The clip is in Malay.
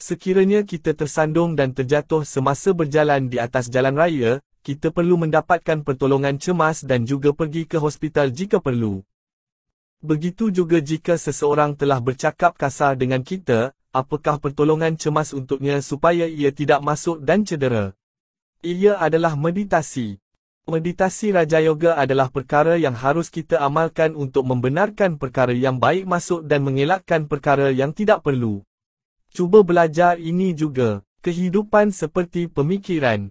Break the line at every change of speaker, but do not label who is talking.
Sekiranya kita tersandung dan terjatuh semasa berjalan di atas jalan raya, kita perlu mendapatkan pertolongan cemas dan juga pergi ke hospital jika perlu. Begitu juga jika seseorang telah bercakap kasar dengan kita, apakah pertolongan cemas untuknya supaya ia tidak masuk dan cedera? Ia adalah meditasi. Meditasi Raja Yoga adalah perkara yang harus kita amalkan untuk membenarkan perkara yang baik masuk dan mengelakkan perkara yang tidak perlu. Cuba belajar ini juga. Kehidupan seperti pemikiran.